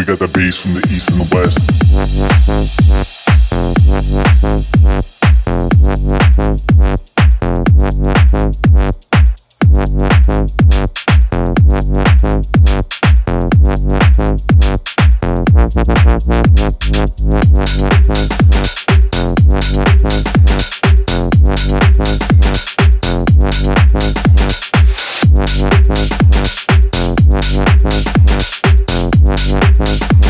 we got the bass from the east and the west. Thank.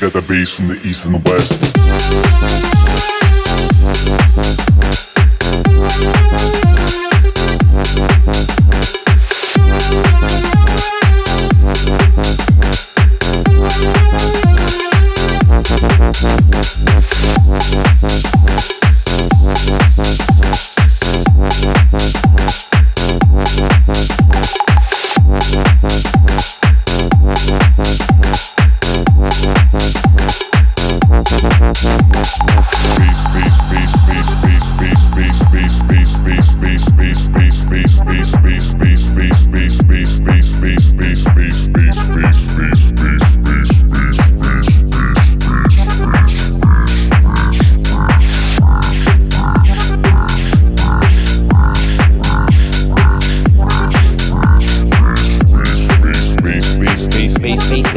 got the bass from the east and the west.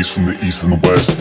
from the east and the west.